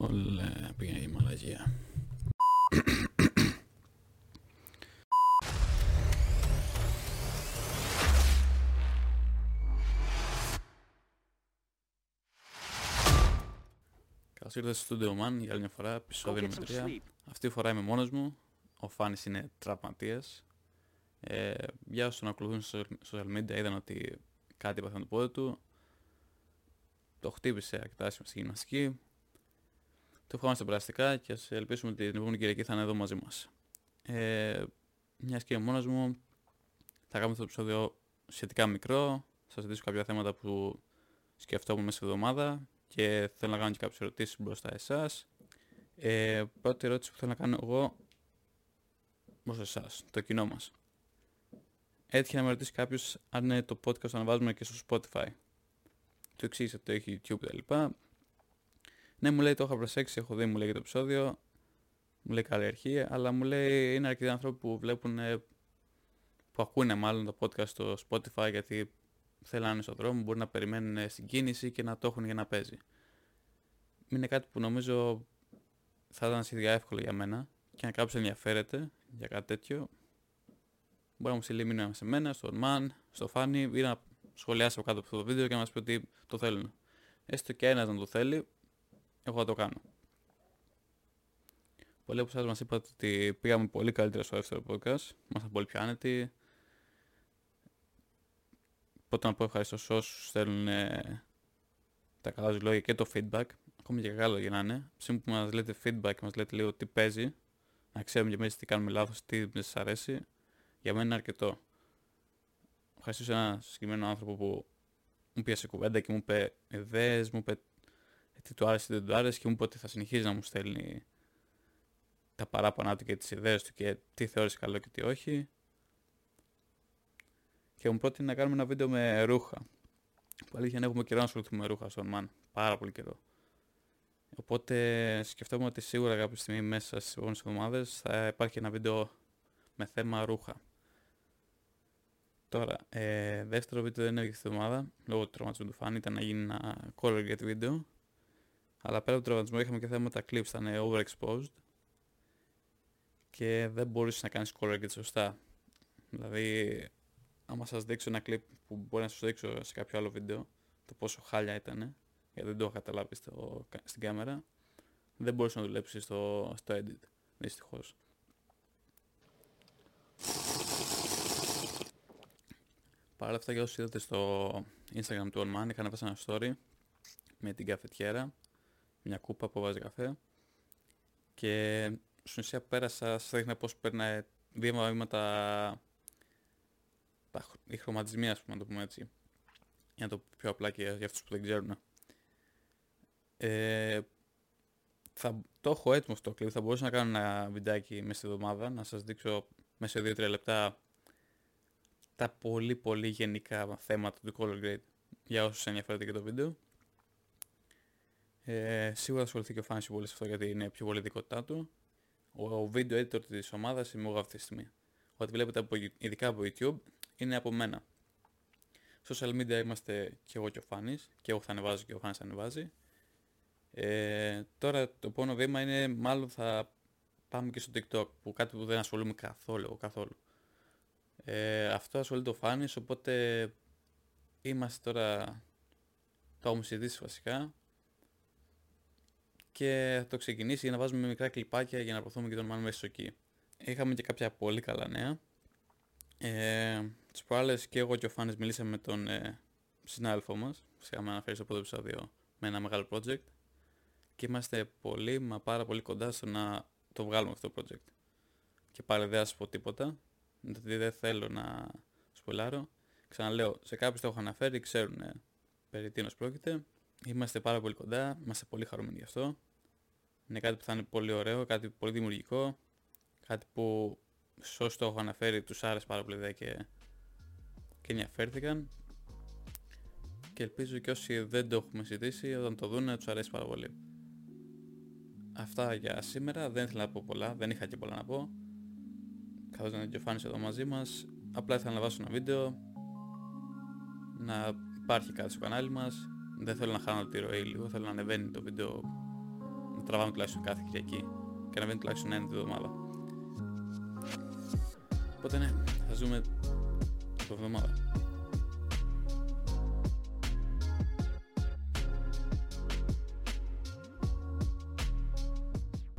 Όλα πήγαινε η μαλαγία. Καλώς ήρθατε στο Studio Man για άλλη μια φορά, επεισόδιο νούμερο 3. Αυτή τη φορά είμαι μόνος μου, ο Φάνης είναι τραυματίας. Ε, για όσους τον ακολουθούν στο social media είδαν ότι κάτι έπαθε με το πόδι του. Το χτύπησε αρκετά στη γυμναστική. Το ευχόμαστε στα περαστικά και ας ελπίσουμε ότι την επόμενη Κυριακή θα είναι εδώ μαζί μας. Ε, μιας και είμαι μόνος μου, θα κάνουμε αυτό το επεισόδιο σχετικά μικρό. Θα σας ζητήσω κάποια θέματα που σκεφτόμουν μέσα στη εβδομάδα και θέλω να κάνω και κάποιες ερωτήσεις μπροστά εσάς. Ε, πρώτη ερώτηση που θέλω να κάνω εγώ μπροστά εσάς, το κοινό μας. Έτυχε να με ρωτήσει κάποιος αν είναι το podcast το αναβάζουμε και στο Spotify. Του εξήγησε ότι το έχει YouTube κτλ. Ναι, μου λέει το είχα προσέξει, έχω δει, μου λέει το επεισόδιο. Μου λέει καλή αρχή, αλλά μου λέει είναι αρκετοί άνθρωποι που βλέπουν, που ακούνε μάλλον το podcast στο Spotify γιατί θέλουν να είναι στον δρόμο, μπορεί να περιμένουν στην κίνηση και να το έχουν για να παίζει. Είναι κάτι που νομίζω θα ήταν σχετικά εύκολο για μένα και αν κάποιος ενδιαφέρεται για κάτι τέτοιο, μπορεί να μου στείλει μήνυμα σε μένα, στον Man, στο Fanny ή να σχολιάσει από κάτω από αυτό το βίντεο και να μας πει ότι το θέλουν. Έστω και ένας να το θέλει, εγώ θα το κάνω. Πολλοί από εσάς μας είπατε ότι πήγαμε πολύ καλύτερα στο δεύτερο podcast, ήμασταν πολύ πιο άνετοι. Πρώτα να πω ευχαριστώ σε όσους στέλνουν ε, τα καλά σου λόγια και το feedback, ακόμη και καλό για να είναι. Σήμερα που μας λέτε feedback και μας λέτε λίγο τι παίζει, να ξέρουμε και εμείς τι κάνουμε λάθος, τι δεν σας αρέσει, για μένα είναι αρκετό. Ευχαριστώ σε έναν συγκεκριμένο άνθρωπο που μου πίεσε κουβέντα και μου είπε ιδέες, μου είπε τι του άρεσε, τι δεν του άρεσε και μου είπε ότι θα συνεχίζει να μου στέλνει τα παράπονά του και τις ιδέες του και τι θεώρησε καλό και τι όχι. Και μου πρότεινε να κάνουμε ένα βίντεο με ρούχα. Που αλήθεια έχουμε καιρό να ασχοληθούμε με ρούχα στον Μαν. Πάρα πολύ καιρό. Οπότε σκεφτόμουν ότι σίγουρα κάποια στιγμή μέσα στις επόμενες εβδομάδες θα υπάρχει ένα βίντεο με θέμα ρούχα. Τώρα, ε, δεύτερο βίντεο δεν έβγαινε τη εβδομάδα, λόγω του τραυματισμού του φάνη, ήταν να γίνει ένα color get βίντεο. Αλλά πέρα από τον τραυματισμό είχαμε και θέματα clips, ήταν overexposed και δεν μπορούσες να κάνεις color get σωστά. Δηλαδή, άμα σας δείξω ένα clip που μπορεί να σας δείξω σε κάποιο άλλο βίντεο, το πόσο χάλια ήταν, γιατί δεν το έχω καταλάβει στο, στην κάμερα, δεν μπορούσε να δουλέψεις στο, στο edit, δυστυχώς. Παρ' αυτά για όσους είδατε στο Instagram του Onman είχα ανεβάσει ένα story με την καφετιέρα, μια κούπα που βάζει καφέ και στην ουσία πέρασα, σας δείχνα πώς περνάει βήμα βήματα οι χρωματισμοί ας πούμε να το πούμε έτσι για να το πω πιο απλά και για αυτούς που δεν ξέρουν. Ε, θα, το έχω έτοιμο στο κλειπ, θα μπορούσα να κάνω ένα βιντεάκι μέσα στη εβδομάδα, να σας δείξω μέσα σε 2-3 λεπτά τα πολύ πολύ γενικά θέματα του color grade για όσους ενδιαφέρονται και το βίντεο. Ε, σίγουρα θα ασχοληθεί και ο Φάνης πολύ σε αυτό γιατί είναι πιο πολύ δικότητά του. Ο, ο video editor της ομάδας είμαι εγώ αυτή τη στιγμή. Ό,τι βλέπετε από, ειδικά από YouTube είναι από μένα. Social media είμαστε και εγώ και ο Φάνης και εγώ θα ανεβάζω και ο Φάνης θα ανεβάζει. Ε, τώρα το επόμενο βήμα είναι μάλλον θα πάμε και στο TikTok που κάτι που δεν ασχολούμαι καθόλου, καθόλου. Ε, αυτό ασχολείται ο Φάνης, οπότε είμαστε τώρα, το έχουμε συζητήσει βασικά και θα το ξεκινήσει για να βάζουμε μικρά κλιπάκια για να προωθούμε και τον Μάνο μέσα εκεί. Είχαμε και κάποια πολύ καλά νέα. Ε, τις προάλλες και εγώ και ο Φάνης μιλήσαμε με τον ε, συνάδελφό μας, φυσικά με αναφέρει στο πρώτο επεισόδιο, με ένα μεγάλο project και είμαστε πολύ μα πάρα πολύ κοντά στο να το βγάλουμε αυτό το project. Και πάλι δεν θα σας πω τίποτα, γιατί δεν θέλω να σπολάρω. Ξαναλέω, σε κάποιους το έχω αναφέρει, ξέρουν περί τίνος πρόκειται. Είμαστε πάρα πολύ κοντά, είμαστε πολύ χαρούμενοι γι' αυτό. Είναι κάτι που θα είναι πολύ ωραίο, κάτι πολύ δημιουργικό, κάτι που σε όσους το έχω αναφέρει τους άρεσε πάρα πολύ και, και ενδιαφέρθηκαν. Και ελπίζω και όσοι δεν το έχουμε συζητήσει, όταν το δουν, τους αρέσει πάρα πολύ. Αυτά για σήμερα, δεν ήθελα να πω πολλά, δεν είχα και πολλά να πω καθώς ήταν και ο Φάνης εδώ μαζί μας. Απλά ήθελα να βάσω ένα βίντεο, να υπάρχει κάτι στο κανάλι μας. Δεν θέλω να χάνω τη ροή λίγο, θέλω να ανεβαίνει το βίντεο με τραβάμε τουλάχιστον κάθε Κυριακή και ανεβαίνει τουλάχιστον ένα τη εβδομάδα. Οπότε ναι, θα ζούμε την εβδομάδα.